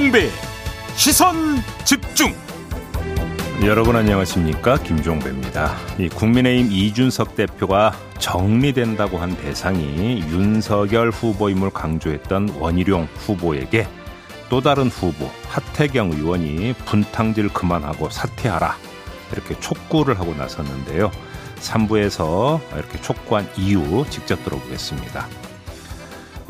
김종배 시선 집중 여러분 안녕하십니까 김종배입니다. 이 국민의힘 이준석 대표가 정리된다고 한 대상이 윤석열 후보 임을 강조했던 원희룡 후보에게 또 다른 후보 하태경 의원이 분탕질 그만하고 사퇴하라 이렇게 촉구를 하고 나섰는데요. 3부에서 이렇게 촉구한 이유 직접 들어보겠습니다.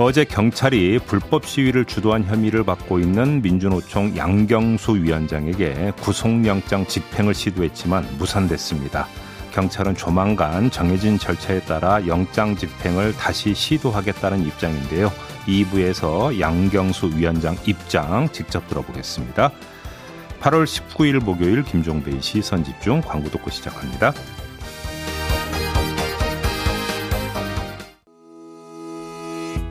어제 경찰이 불법 시위를 주도한 혐의를 받고 있는 민주노총 양경수 위원장에게 구속영장 집행을 시도했지만 무산됐습니다. 경찰은 조만간 정해진 절차에 따라 영장 집행을 다시 시도하겠다는 입장인데요. 2부에서 양경수 위원장 입장 직접 들어보겠습니다. 8월 19일 목요일 김종배의 시선 집중 광고 듣고 시작합니다.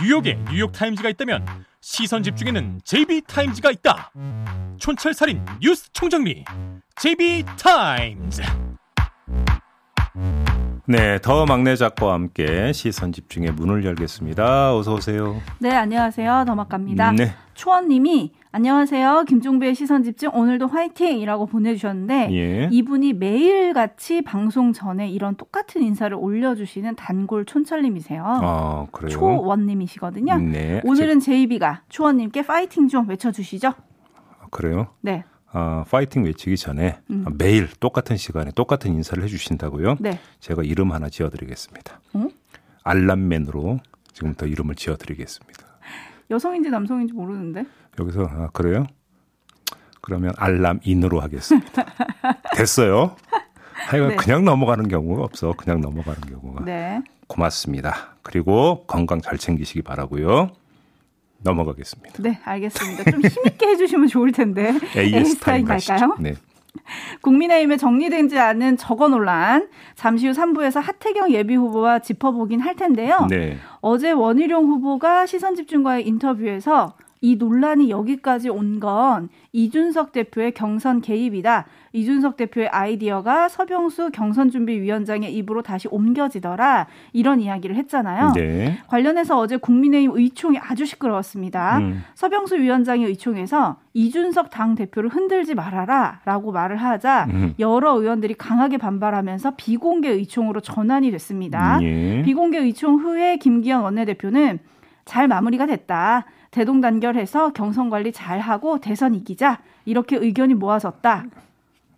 뉴욕에 뉴욕 타임즈가 있다면 시선 집중에는 JB타임즈가 있다 촌철살인 뉴스 총정리 JB타임즈 네, 더 막내 작가와 함께 시선 집중의 문을 열겠습니다. 어서 오세요. 네, 안녕하세요. 더 막갑니다. 네. 초원님이 안녕하세요. 김종배의 시선 집중 오늘도 화이팅이라고 보내주셨는데 예. 이분이 매일 같이 방송 전에 이런 똑같은 인사를 올려주시는 단골 촌철님이세요. 아, 그래요. 초원님이시거든요. 네. 오늘은 제이비가 초원님께 파이팅 좀 외쳐주시죠. 아, 그래요? 네, 아, 파이팅 외치기 전에 음. 매일 똑같은 시간에 똑같은 인사를 해주신다고요? 네. 제가 이름 하나 지어드리겠습니다. 어? 알람맨으로 지금부터 이름을 지어드리겠습니다. 여성인지 남성인지 모르는데. 여기서 아, 그래요? 그러면 알람인으로 하겠습니다. 됐어요. 하여간 네. 그냥 넘어가는 경우가 없어. 그냥 넘어가는 경우가. 네. 고맙습니다. 그리고 건강 잘 챙기시기 바라고요. 넘어가겠습니다. 네, 알겠습니다. 좀 힘있게 해주시면 좋을 텐데. AS 타임 가시죠. 갈까요? 네. 국민의힘에 정리되지 않은 저거 논란. 잠시 후 3부에서 하태경 예비 후보와 짚어보긴 할 텐데요. 네. 어제 원희룡 후보가 시선 집중과의 인터뷰에서 이 논란이 여기까지 온 건 이준석 대표의 경선 개입이다. 이준석 대표의 아이디어가 서병수 경선준비위원장의 입으로 다시 옮겨지더라. 이런 이야기를 했잖아요. 네. 관련해서 어제 국민의힘 의총이 아주 시끄러웠습니다. 음. 서병수 위원장의 의총에서 이준석 당 대표를 흔들지 말아라라고 말을 하자 음. 여러 의원들이 강하게 반발하면서 비공개 의총으로 전환이 됐습니다. 예. 비공개 의총 후에 김기현 원내대표는 잘 마무리가 됐다. 대동단결해서 경선 관리 잘하고 대선 이기자. 이렇게 의견이 모아졌다.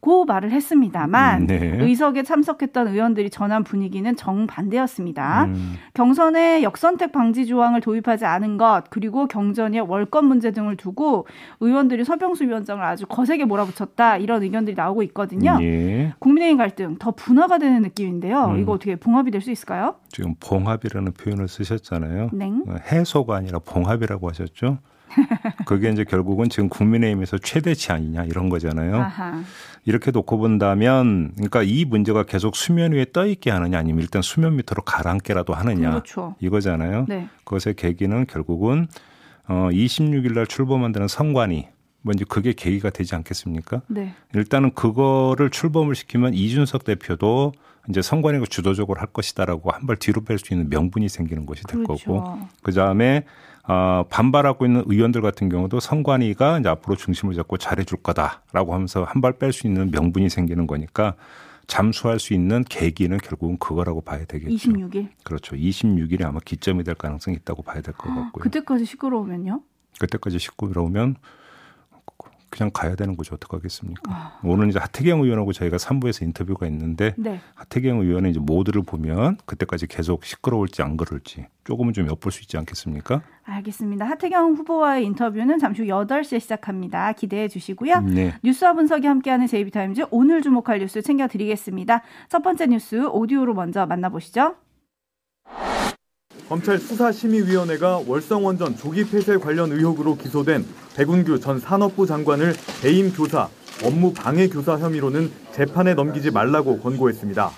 고 말을 했습니다만 음, 네. 의석에 참석했던 의원들이 전한 분위기는 정반대였습니다. 음. 경선에 역선택 방지 조항을 도입하지 않은 것 그리고 경전의 월권 문제 등을 두고 의원들이 서병수 위원장을 아주 거세게 몰아붙였다 이런 의견들이 나오고 있거든요. 예. 국민의힘 갈등 더 분화가 되는 느낌인데요. 음. 이거 어떻게 봉합이 될 수 있을까요? 지금 봉합이라는 표현을 쓰셨잖아요. 냉. 어, 해소가 아니라 봉합이라고 하셨죠. 그게 이제 결국은 지금 국민의힘에서 최대치 아니냐 이런 거잖아요. 아하. 이렇게 놓고 본다면, 그러니까 이 문제가 계속 수면 위에 떠 있게 하느냐, 아니면 일단 수면 밑으로 가라앉게라도 하느냐, 그렇죠. 이거잖아요. 네. 그것의 계기는 결국은 어 26일 날 출범한다는 선관위, 뭐 이제 그게 계기가 되지 않겠습니까? 네. 일단은 그거를 출범을 시키면 이준석 대표도 이제 선관위가 주도적으로 할 것이다라고 한 발 뒤로 뺄 수 있는 명분이 생기는 것이 될 그렇죠. 거고 그 다음에 어, 반발하고 있는 의원들 같은 경우도 선관위가 이제 앞으로 중심을 잡고 잘해줄 거다라고 하면서 한 발 뺄 수 있는 명분이 생기는 거니까 잠수할 수 있는 계기는 결국은 그거라고 봐야 되겠죠. 26일. 그렇죠. 26일이 아마 기점이 될 가능성이 있다고 봐야 될것 같고요. 아, 그때까지 시끄러우면요? 그때까지 들어오면 그냥 가야 되는 거죠. 어떡하겠습니까? 아. 오늘 이제 하태경 의원하고 저희가 3부에서 인터뷰가 있는데 네. 하태경 의원의 이제 모드를 보면 그때까지 계속 시끄러울지 안 그럴지 조금은 좀 엿볼 수 있지 않겠습니까? 알겠습니다. 하태경 후보와의 인터뷰는 잠시 후 8시에 시작합니다. 기대해 주시고요. 네. 뉴스와 분석이 함께하는 제이비타임즈 오늘 주목할 뉴스 챙겨드리겠습니다. 첫 번째 뉴스 오디오로 먼저 만나보시죠. 검찰 수사심의위원회가 월성원전 조기 폐쇄 관련 의혹으로 기소된 백운규 전 산업부 장관을 배임 교사, 업무 방해 교사 혐의로는 재판에 넘기지 말라고 권고했습니다.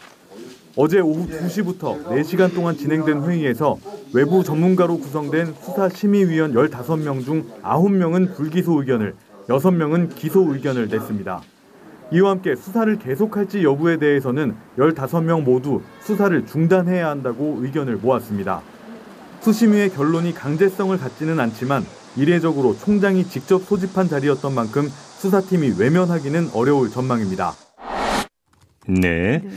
어제 오후 2시부터 4시간 동안 진행된 회의에서 외부 전문가로 구성된 수사심의위원 15명 중 9명은 불기소 의견을, 6명은 기소 의견을 냈습니다. 이와 함께 수사를 계속할지 여부에 대해서는 15명 모두 수사를 중단해야 한다고 의견을 모았습니다. 수심위의 결론이 강제성을 갖지는 않지만 이례적으로 총장이 직접 소집한 자리였던 만큼 수사팀이 외면하기는 어려울 전망입니다. 네. 네.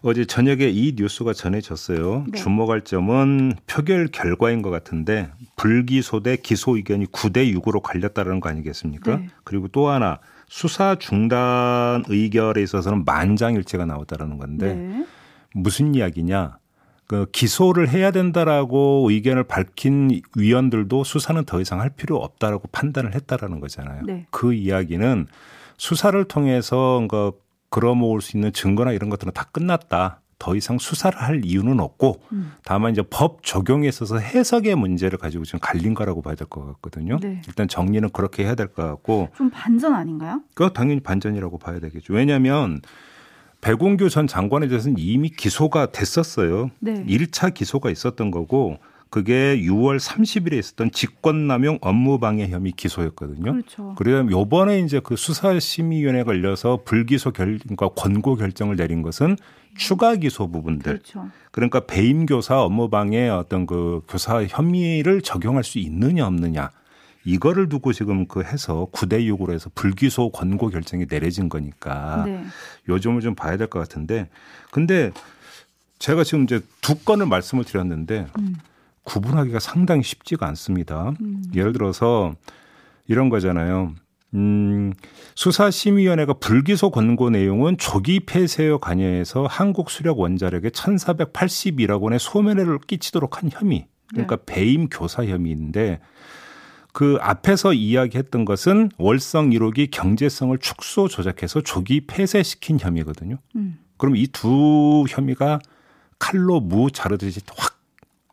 어제 저녁에 이 뉴스가 전해졌어요. 네. 주목할 점은 표결 결과인 것 같은데 불기소 대 기소 의견이 9대 6으로 갈렸다는 거 아니겠습니까? 네. 그리고 또 하나 수사 중단 의결에 있어서는 만장일치가 나왔다는 건데 네. 무슨 이야기냐? 그 기소를 해야 된다라고 의견을 밝힌 위원들도 수사는 더 이상 할 필요 없다라고 판단을 했다라는 거잖아요. 네. 그 이야기는 수사를 통해서 그 걸어모을 수 있는 증거나 이런 것들은 다 끝났다. 더 이상 수사를 할 이유는 없고 음. 다만 이제 법 적용에 있어서 해석의 문제를 가지고 지금 갈린 거라고 봐야 될 것 같거든요. 네. 일단 정리는 그렇게 해야 될 것 같고 좀 반전 아닌가요? 그 당연히 반전이라고 봐야 되겠죠. 왜냐하면 배공규 전 장관에 대해서는 이미 기소가 됐었어요. 네. 1차 기소가 있었던 거고 그게 6월 30일에 있었던 직권남용 업무방해 혐의 기소였거든요. 그렇죠. 그래서 요번에 이제 그 수사심의위원회 걸려서 불기소 결, 그러니까 권고 결정을 내린 것은 추가 기소 부분들. 그렇죠. 그러니까 배임 교사 업무방해 어떤 그 교사 혐의를 적용할 수 있느냐 없느냐. 이거를 두고 지금 그 해서 9대 6으로 해서 불기소 권고 결정이 내려진 거니까 네. 요 점을 좀 봐야 될 것 같은데 근데 제가 지금 이제 두 건을 말씀을 드렸는데 음. 구분하기가 상당히 쉽지가 않습니다. 음. 예를 들어서 이런 거잖아요. 음, 수사심의위원회가 불기소 권고 내용은 조기 폐쇄에 관여해서 한국 수력 원자력에 1482억 원의 소멸해를 끼치도록 한 혐의. 그러니까 네. 배임 교사 혐의인데 그 앞에서 이야기했던 것은 월성 1호기 경제성을 축소 조작해서 조기 폐쇄시킨 혐의거든요. 음. 그럼 이 두 혐의가 칼로 무 자르듯이 확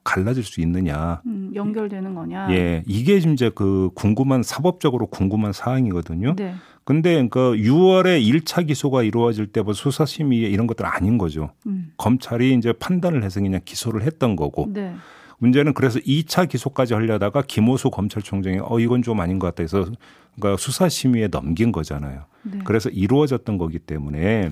갈라질 수 있느냐. 음, 연결되는 거냐. 예. 이게 지금 이제 그 궁금한 사법적으로 궁금한 사항이거든요. 네. 근데 그 6월에 1차 기소가 이루어질 때뭐 수사심의 이런 것들 아닌 거죠. 음. 검찰이 이제 판단을 해서 그냥 기소를 했던 거고. 네. 문제는 그래서 2차 기소까지 하려다가 김호수 검찰총장이 어 이건 좀 아닌 것 같다 해서 그러니까 수사 심의에 넘긴 거잖아요. 네. 그래서 이루어졌던 거기 때문에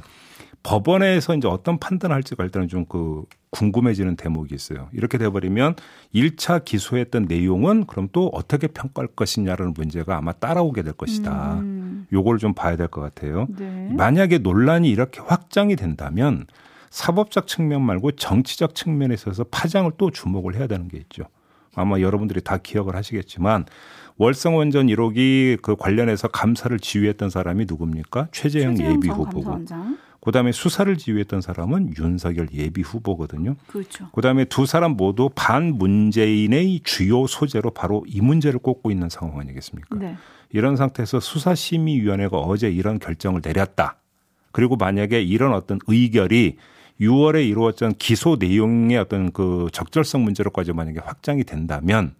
법원에서 이제 어떤 판단을 할지가 일단은 좀 그 궁금해지는 대목이 있어요. 이렇게 돼버리면 1차 기소했던 내용은 그럼 또 어떻게 평가할 것이냐라는 문제가 아마 따라오게 될 것이다. 음. 요걸 좀 봐야 될 것 같아요. 네. 만약에 논란이 이렇게 확장이 된다면 사법적 측면 말고 정치적 측면에 있어서 파장을 또 주목을 해야 되는 게 있죠. 아마 여러분들이 다 기억을 하시겠지만 월성 원전 1호기 그 관련해서 감사를 지휘했던 사람이 누굽니까? 최재형, 최재형 예비 후보고. 그다음에 수사를 지휘했던 사람은 윤석열 예비 후보거든요. 그렇죠. 그다음에 두 사람 모두 반문재인의 주요 소재로 바로 이 문제를 꼽고 있는 상황 아니겠습니까? 네. 이런 상태에서 수사심의위원회가 어제 이런 결정을 내렸다. 그리고 만약에 이런 어떤 의결이 6월에 이루어졌던 기소 내용의 어떤 그 적절성 문제로까지 만약에 확장이 된다면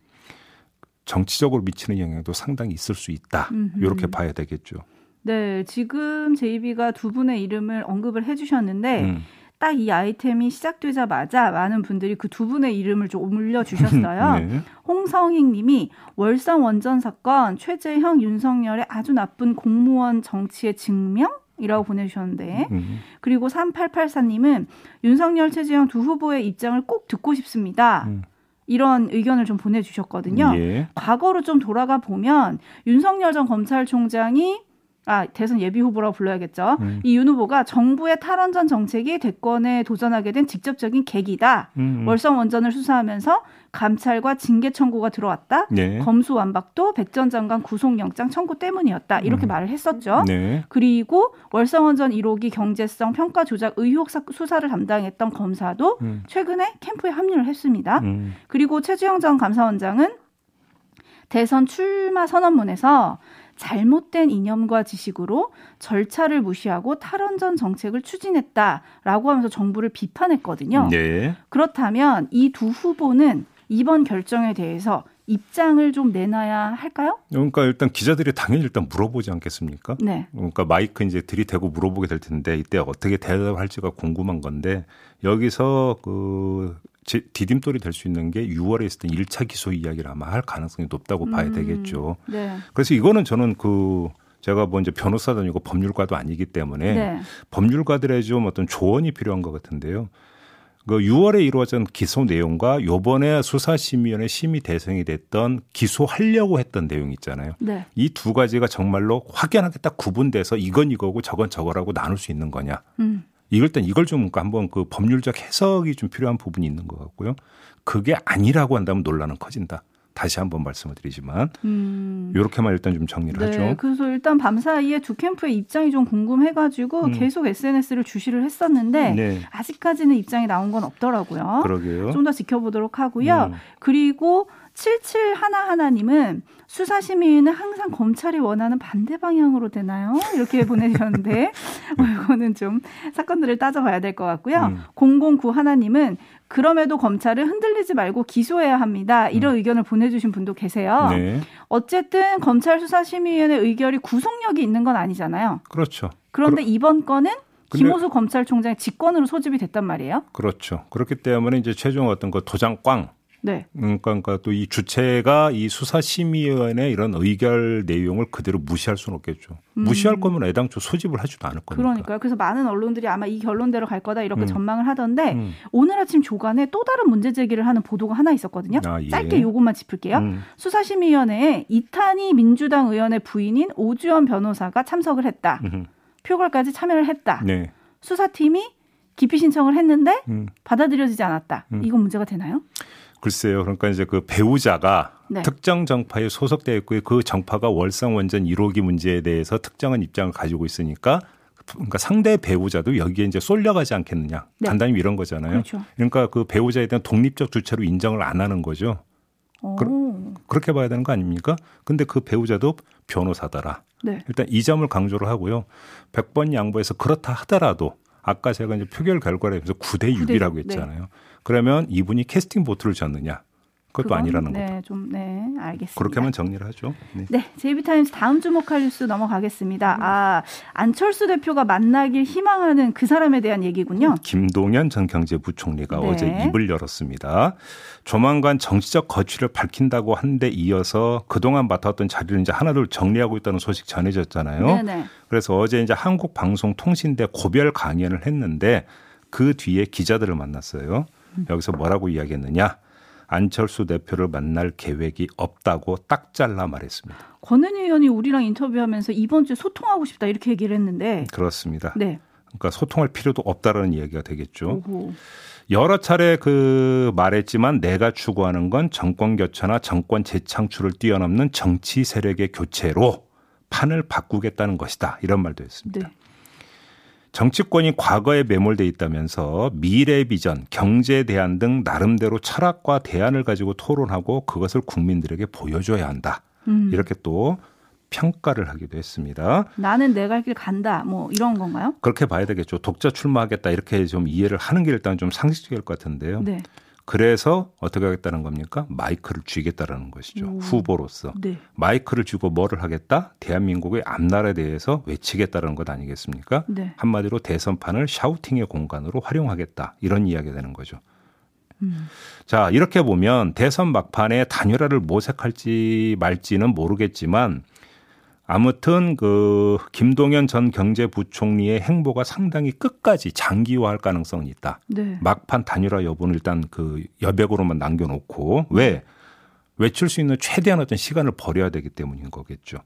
정치적으로 미치는 영향도 상당히 있을 수 있다. 음흠. 이렇게 봐야 되겠죠. 네, 지금 제이비가 두 분의 이름을 언급을 해주셨는데 음. 딱이 아이템이 시작되자마자 많은 분들이 그 두 분의 이름을 좀 올려주셨어요. 네. 홍성익 님이 월성 원전 사건 최재형, 윤석열의 아주 나쁜 공무원 정치의 증명? 이라고 보내주셨는데 음. 그리고 3884님은 윤석열, 최재형 두 후보의 입장을 꼭 듣고 싶습니다. 음. 이런 의견을 좀 보내주셨거든요. 예. 과거로 좀 돌아가 보면 윤석열 전 검찰총장이 아, 대선 예비 후보라고 불러야겠죠. 음. 이윤 후보가 정부의 탈원전 정책이 대권에 도전하게 된 직접적인 계기다. 음. 음. 월성 원전을 수사하면서 감찰과 징계 청구가 들어왔다. 네. 검수 완박도 백 전 장관 구속영장 청구 때문이었다. 이렇게 음. 말을 했었죠. 네. 그리고 월성 원전 1호기 경제성 평가 조작 의혹 수사를 담당했던 검사도 음. 최근에 캠프에 합류를 했습니다. 음. 그리고 최주영 전 감사원장은 대선 출마 선언문에서 잘못된 이념과 지식으로 절차를 무시하고 탈원전 정책을 추진했다라고 하면서 정부를 비판했거든요. 네. 그렇다면 이 두 후보는 이번 결정에 대해서 입장을 좀 내놔야 할까요? 그러니까 일단 기자들이 당연히 일단 물어보지 않겠습니까? 네. 그러니까 마이크 이제 들이대고 물어보게 될 텐데 이때 어떻게 대답할지가 궁금한 건데 여기서 그 디딤돌이 될 수 있는 게 6월에 있었던 1차 기소 이야기를 아마 할 가능성이 높다고 봐야 음, 되겠죠. 네. 그래서 이거는 저는 그 제가 뭐 이제 변호사도 아니고 법률가도 아니기 때문에 네. 법률가들의 좀 어떤 조언이 필요한 것 같은데요. 그 6월에 이루어진 기소 내용과 요번에 수사심의위원회 심의 대상이 됐던 기소하려고 했던 내용 있잖아요. 네. 이두 가지가 정말로 확연하게 딱 구분돼서 이건 이거고 저건 저거라고 나눌 수 있는 거냐. 음. 이걸 땐 이걸 좀 한번 그 법률적 해석이 좀 필요한 부분이 있는 것 같고요. 그게 아니라고 한다면 논란은 커진다. 다시 한번 말씀을 드리지만 음. 이렇게만 일단 좀 정리를 네, 하죠. 그래서 일단 밤 사이에 두 캠프의 입장이 좀 궁금해가지고 음. 계속 SNS를 주시를 했었는데 네. 아직까지는 입장이 나온 건 없더라고요. 그러게요. 좀 더 지켜보도록 하고요. 음. 그리고 77 하나 하나님은 수사 심의위는 항상 검찰이 원하는 반대 방향으로 되나요? 이렇게 보내주셨는데 뭐 이거는 좀 사건들을 따져봐야 될 것 같고요. 음. 009 하나님은 그럼에도 검찰을 흔들리지 말고 기소해야 합니다. 이런 의견을 보내주신 분도 계세요. 음. 네. 어쨌든 검찰 수사 심의위원회 의결이 구속력이 있는 건 아니잖아요. 그렇죠. 그런데 이번 건은 김호수 검찰총장의 직권으로 소집이 됐단 말이에요. 그렇죠. 그렇기 때문에 이제 최종 어떤 그 도장꽝 네. 그러니까, 그러니까 또 이 주체가 이 수사심의위원회 이런 의결 내용을 그대로 무시할 수는 없겠죠. 무시할 거면 애당초 소집을 하지도 않을 거니까. 음. 그러니까요. 그래서 많은 언론들이 아마 이 결론대로 갈 거다 이렇게 음. 전망을 하던데 음. 오늘 아침 조간에 또 다른 문제 제기를 하는 보도가 하나 있었거든요. 아, 예. 짧게 요것만 짚을게요. 음. 수사심의위원회에 이탄희 민주당 의원의 부인인 오주연 변호사가 참석을 했다. 음. 표결까지 참여를 했다. 네. 수사팀이 기피 신청을 했는데 음. 받아들여지지 않았다. 음. 이건 문제가 되나요? 글쎄요. 그러니까 이제 그 배우자가 네. 특정 정파에 소속되어 있고 그 정파가 월성 원전 1호기 문제에 대해서 특정한 입장을 가지고 있으니까 그러니까 상대 배우자도 여기에 이제 쏠려가지 않겠느냐. 네. 간단히 이런 거잖아요. 그렇죠. 그러니까 그 배우자에 대한 독립적 주체로 인정을 안 하는 거죠. 오. 그렇게 봐야 되는 거 아닙니까? 근데 그 배우자도 변호사더라. 네. 일단 이 점을 강조를 하고요. 100번 양보해서 그렇다 하더라도 아까 제가 이제 표결 결과를 해서 9대 6이라고 네. 했잖아요. 그러면 이분이 캐스팅 보트를 졌느냐? 그것도 그건, 아니라는 거죠. 네, 좀, 네, 알겠습니다. 그렇게만 정리를 하죠. 네. 네, 제이비타임스 다음 주목할 뉴스 넘어가겠습니다. 아, 안철수 대표가 만나길 희망하는 그 사람에 대한 얘기군요. 김동연 전 경제부총리가 네. 어제 입을 열었습니다. 조만간 정치적 거취를 밝힌다고 한 데 이어서 그동안 맡았던 자리를 이제 하나둘 정리하고 있다는 소식 전해졌잖아요. 네네. 그래서 어제 이제 한국방송통신대 고별 강연을 했는데 그 뒤에 기자들을 만났어요. 여기서 뭐라고 이야기했느냐? 안철수 대표를 만날 계획이 없다고 딱 잘라 말했습니다. 권은희 의원이 우리랑 인터뷰하면서 이번 주에 소통하고 싶다 이렇게 얘기를 했는데, 그렇습니다. 네. 그러니까 소통할 필요도 없다라는 이야기가 되겠죠. 오호. 여러 차례 그 말했지만 내가 추구하는 건 정권 교체나 정권 재창출을 뛰어넘는 정치 세력의 교체로 판을 바꾸겠다는 것이다. 이런 말도 했습니다. 네. 정치권이 과거에 매몰돼 있다면서 미래 비전, 경제 대안 등 나름대로 철학과 대안을 가지고 토론하고 그것을 국민들에게 보여줘야 한다. 음. 이렇게 또 평가를 하기도 했습니다. 나는 내 갈 길 간다. 뭐 이런 건가요? 그렇게 봐야 되겠죠. 독자 출마하겠다 이렇게 좀 이해를 하는 게 일단 좀 상식적일 것 같은데요. 네. 그래서 어떻게 하겠다는 겁니까? 마이크를 쥐겠다라는 것이죠. 오. 후보로서. 네. 마이크를 쥐고 뭐를 하겠다? 대한민국의 앞날에 대해서 외치겠다는 것 아니겠습니까? 네. 한마디로 대선판을 샤우팅의 공간으로 활용하겠다. 이런 이야기가 되는 거죠. 음. 자, 이렇게 보면 대선 막판에 단일화를 모색할지 말지는 모르겠지만 아무튼 그 김동연 전 경제부총리의 행보가 상당히 끝까지 장기화할 가능성이 있다. 네. 막판 단일화 여부는 일단 그 여백으로만 남겨놓고 왜 외출 수 있는 최대한 어떤 시간을 버려야 되기 때문인 거겠죠.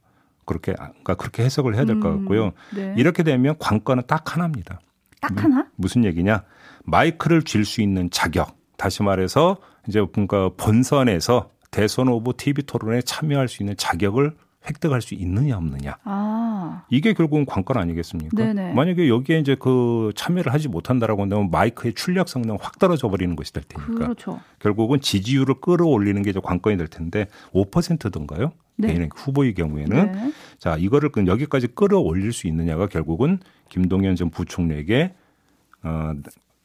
그렇게 그러니까 그렇게 해석을 해야 될것 같고요. 네. 이렇게 되면 관건은 딱 하나입니다. 딱 하나? 무슨 얘기냐? 마이크를 쥘 수 있는 자격. 다시 말해서 이제 뭔가 본선에서 대선 후보 TV 토론에 참여할 수 있는 자격을 획득할 수 있느냐 없느냐. 아. 이게 결국은 관건 아니겠습니까? 네네. 만약에 여기에 이제 그 참여를 하지 못한다라고 한다면 마이크의 출력 성능 확 떨어져 버리는 것이 될 테니까 그렇죠. 결국은 지지율을 끌어올리는 게 이제 관건이 될 텐데 5%든가요? 네. 후보의 경우에는 네. 자 이거를 그 여기까지 끌어올릴 수 있느냐가 결국은 김동연 전 부총리에게 어,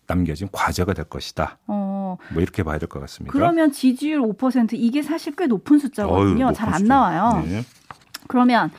남겨진 과제가 될 것이다. 어, 뭐 이렇게 봐야 될 것 같습니다. 그러면 지지율 5% 이게 사실 꽤 높은 숫자거든요. 잘 안 나와요. 네. 그러면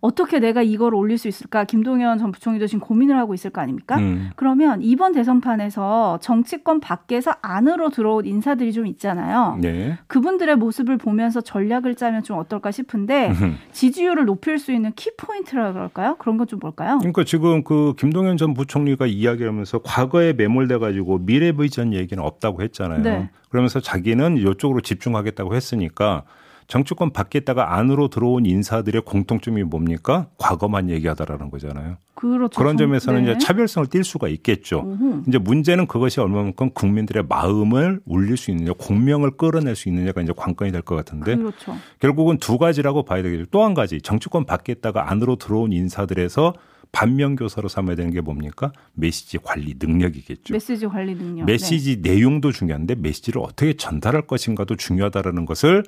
어떻게 내가 이걸 올릴 수 있을까? 김동연 전 부총리도 지금 고민을 하고 있을 거 아닙니까? 음. 그러면 이번 대선판에서 정치권 밖에서 안으로 들어온 인사들이 좀 있잖아요. 네. 그분들의 모습을 보면서 전략을 짜면 좀 어떨까 싶은데 지지율을 높일 수 있는 키포인트라 그럴까요? 그런 건 좀 뭘까요? 그러니까 지금 그 김동연 전 부총리가 이야기하면서 과거에 매몰돼 가지고 미래 비전 얘기는 없다고 했잖아요. 네. 그러면서 자기는 이쪽으로 집중하겠다고 했으니까 정치권 밖에 있다가 안으로 들어온 인사들의 공통점이 뭡니까? 과거만 얘기하다라는 거잖아요. 그렇죠. 그런 점에서는 네. 이제 차별성을 띌 수가 있겠죠. 우후. 이제 문제는 그것이 얼마만큼 국민들의 마음을 울릴 수 있느냐, 공명을 끌어낼 수 있느냐가 이제 관건이 될 것 같은데 그렇죠. 결국은 두 가지라고 봐야 되겠죠. 또 한 가지 정치권 밖에 있다가 안으로 들어온 인사들에서 반면 교사로 삼아야 되는 게 뭡니까? 메시지 관리 능력이겠죠. 메시지 관리 능력. 메시지 네. 내용도 중요한데 메시지를 어떻게 전달할 것인가도 중요하다라는 것을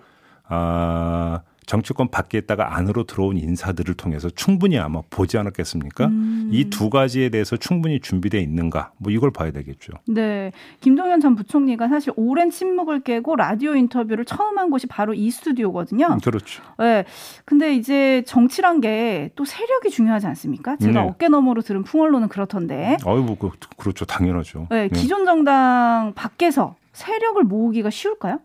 아, 정치권 밖에 있다가 안으로 들어온 인사들을 통해서 충분히 아마 보지 않았겠습니까? 음. 이두 가지에 대해서 충분히 준비되어 있는가? 뭐 이걸 봐야 되겠죠. 네. 김동연 전 부총리가 사실 오랜 침묵을 깨고 라디오 인터뷰를 처음 한 곳이 바로 이 스튜디오거든요. 음, 그렇죠. 네. 근데 이제 정치란 게 또 세력이 중요하지 않습니까? 제가 네. 어깨 너머로 들은 풍월로는 그렇던데. 아이고, 그, 그렇죠. 당연하죠. 네. 기존 정당 밖에서 세력을 모으기가 쉬울까요?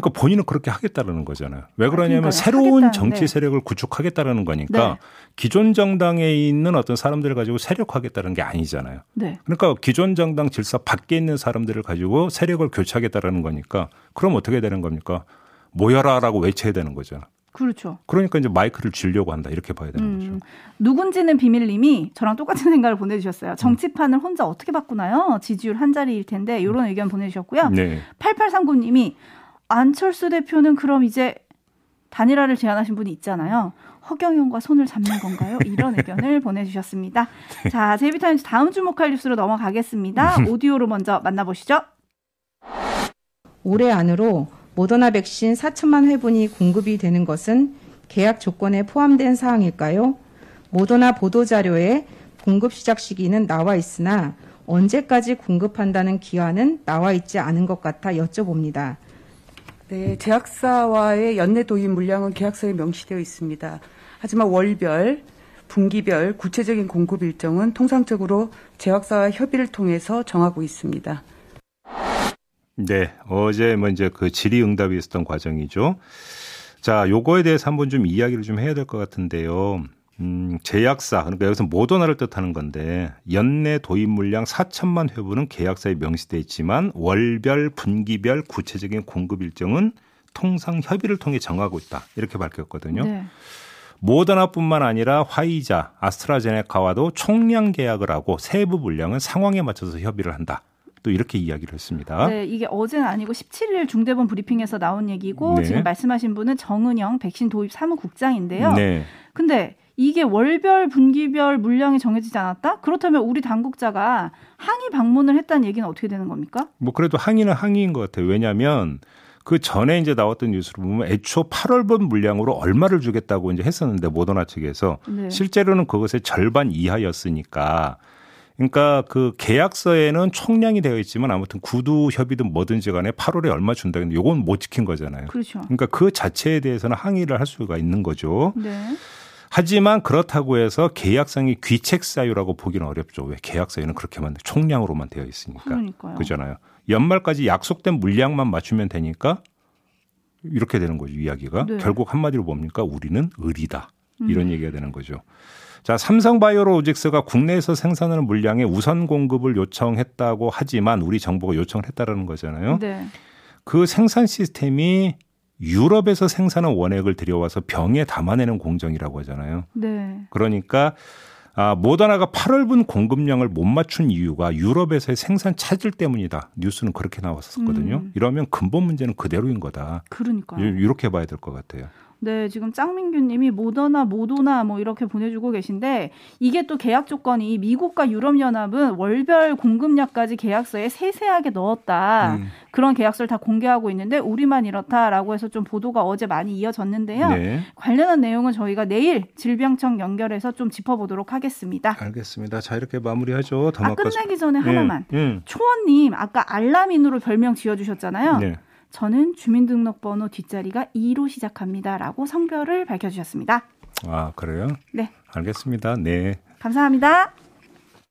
그러니까 본인은 그렇게 하겠다라는 거잖아요. 왜 그러냐면 아, 새로운 정치 네. 세력을 구축하겠다라는 거니까 네. 기존 정당에 있는 어떤 사람들을 가지고 세력화하겠다는 게 아니잖아요. 네. 그러니까 기존 정당 질서 밖에 있는 사람들을 가지고 세력을 교체하겠다라는 거니까 그럼 어떻게 되는 겁니까? 모여라라고 외쳐야 되는 거죠. 그렇죠. 그러니까 이제 마이크를 쥐려고 한다 이렇게 봐야 되는 음, 거죠. 누군지는 비밀님이 저랑 똑같은 생각을 보내주셨어요. 정치판을 혼자 어떻게 바꾸나요? 지지율 한 자리일 텐데 이런 의견 보내주셨고요. 네. 8839님이 안철수 대표는 그럼 이제 단일화를 제안하신 분이 있잖아요. 허경영과 손을 잡는 건가요? 이런 의견을 보내주셨습니다. 자, 제이비타임즈 다음 주목할 뉴스로 넘어가겠습니다. 오디오로 먼저 만나보시죠. 올해 안으로 모더나 백신 4천만 회분이 공급이 되는 것은 계약 조건에 포함된 사항일까요? 모더나 보도자료에 공급 시작 시기는 나와 있으나 언제까지 공급한다는 기한은 나와 있지 않은 것 같아 여쭤봅니다. 네, 제약사와의 연내 도입 물량은 계약서에 명시되어 있습니다. 하지만 월별, 분기별 구체적인 공급 일정은 통상적으로 제약사와 협의를 통해서 정하고 있습니다. 네, 어제 뭐 이제 그 질의응답이 있었던 과정이죠. 자, 요거에 대해서 한번 좀 이야기를 좀 해야 될 것 같은데요. 음, 제약사 그러니까 여기서 모더나를 뜻하는 건데 연내 도입 물량 4천만 회분은 계약서에 명시돼 있지만 월별 분기별 구체적인 공급 일정은 통상 협의를 통해 정하고 있다 이렇게 밝혔거든요. 네. 모더나뿐만 아니라 화이자, 아스트라제네카와도 총량 계약을 하고 세부 물량은 상황에 맞춰서 협의를 한다. 또 이렇게 이야기를 했습니다. 네, 이게 어제는 아니고 17일 중대본 브리핑에서 나온 얘기고 네. 지금 말씀하신 분은 정은영 백신 도입 사무국장인데요. 네. 근데 이게 월별 분기별 물량이 정해지지 않았다? 그렇다면 우리 당국자가 항의 방문을 했다는 얘기는 어떻게 되는 겁니까? 뭐 그래도 항의는 항의인 것 같아요. 왜냐하면 그 전에 이제 나왔던 뉴스를 보면 애초 8월분 물량으로 얼마를 주겠다고 이제 했었는데 모더나 측에서 네. 실제로는 그것의 절반 이하였으니까 그러니까 그 계약서에는 총량이 되어 있지만 아무튼 구두 협의든 뭐든지 간에 8월에 얼마 준다 근데 요건 못 지킨 거잖아요. 그렇죠. 그러니까 그 자체에 대해서는 항의를 할 수가 있는 거죠. 네. 하지만 그렇다고 해서 계약상의 귀책 사유라고 보기는 어렵죠. 왜 계약 사유는 그렇게만 총량으로만 되어 있으니까. 그러니까요. 그잖아요. 연말까지 약속된 물량만 맞추면 되니까 이렇게 되는 거죠. 이야기가. 네. 결국 한마디로 뭡니까? 우리는 의리다. 이런 음. 얘기가 되는 거죠. 자, 삼성바이오로직스가 국내에서 생산하는 물량의 우선 공급을 요청했다고 하지만 우리 정부가 요청을 했다라는 거잖아요. 네. 그 생산 시스템이 유럽에서 생산한 원액을 들여와서 병에 담아내는 공정이라고 하잖아요. 네. 그러니까 아, 모더나가 8월분 공급량을 못 맞춘 이유가 유럽에서의 생산 차질 때문이다. 뉴스는 그렇게 나왔었거든요. 음. 이러면 근본 문제는 그대로인 거다. 그러니까요. 이렇게 봐야 될 것 같아요. 네, 지금 짱민규님이 모더나, 모도나 뭐 이렇게 보내주고 계신데 이게 또 계약 조건이 미국과 유럽연합은 월별 공급량까지 계약서에 세세하게 넣었다. 음. 그런 계약서를 다 공개하고 있는데 우리만 이렇다라고 해서 좀 보도가 어제 많이 이어졌는데요. 네. 관련한 내용은 저희가 내일 질병청 연결해서 좀 짚어보도록 하겠습니다. 알겠습니다. 자, 이렇게 마무리하죠. 더 아, 끝내기 전에 하나만. 예, 초원님 아까 알라민으로 별명 지어주셨잖아요. 저는 주민등록번호 뒷자리가 2로 시작합니다라고 성별을 밝혀주셨습니다. 아, 그래요? 네, 알겠습니다. 네. 감사합니다.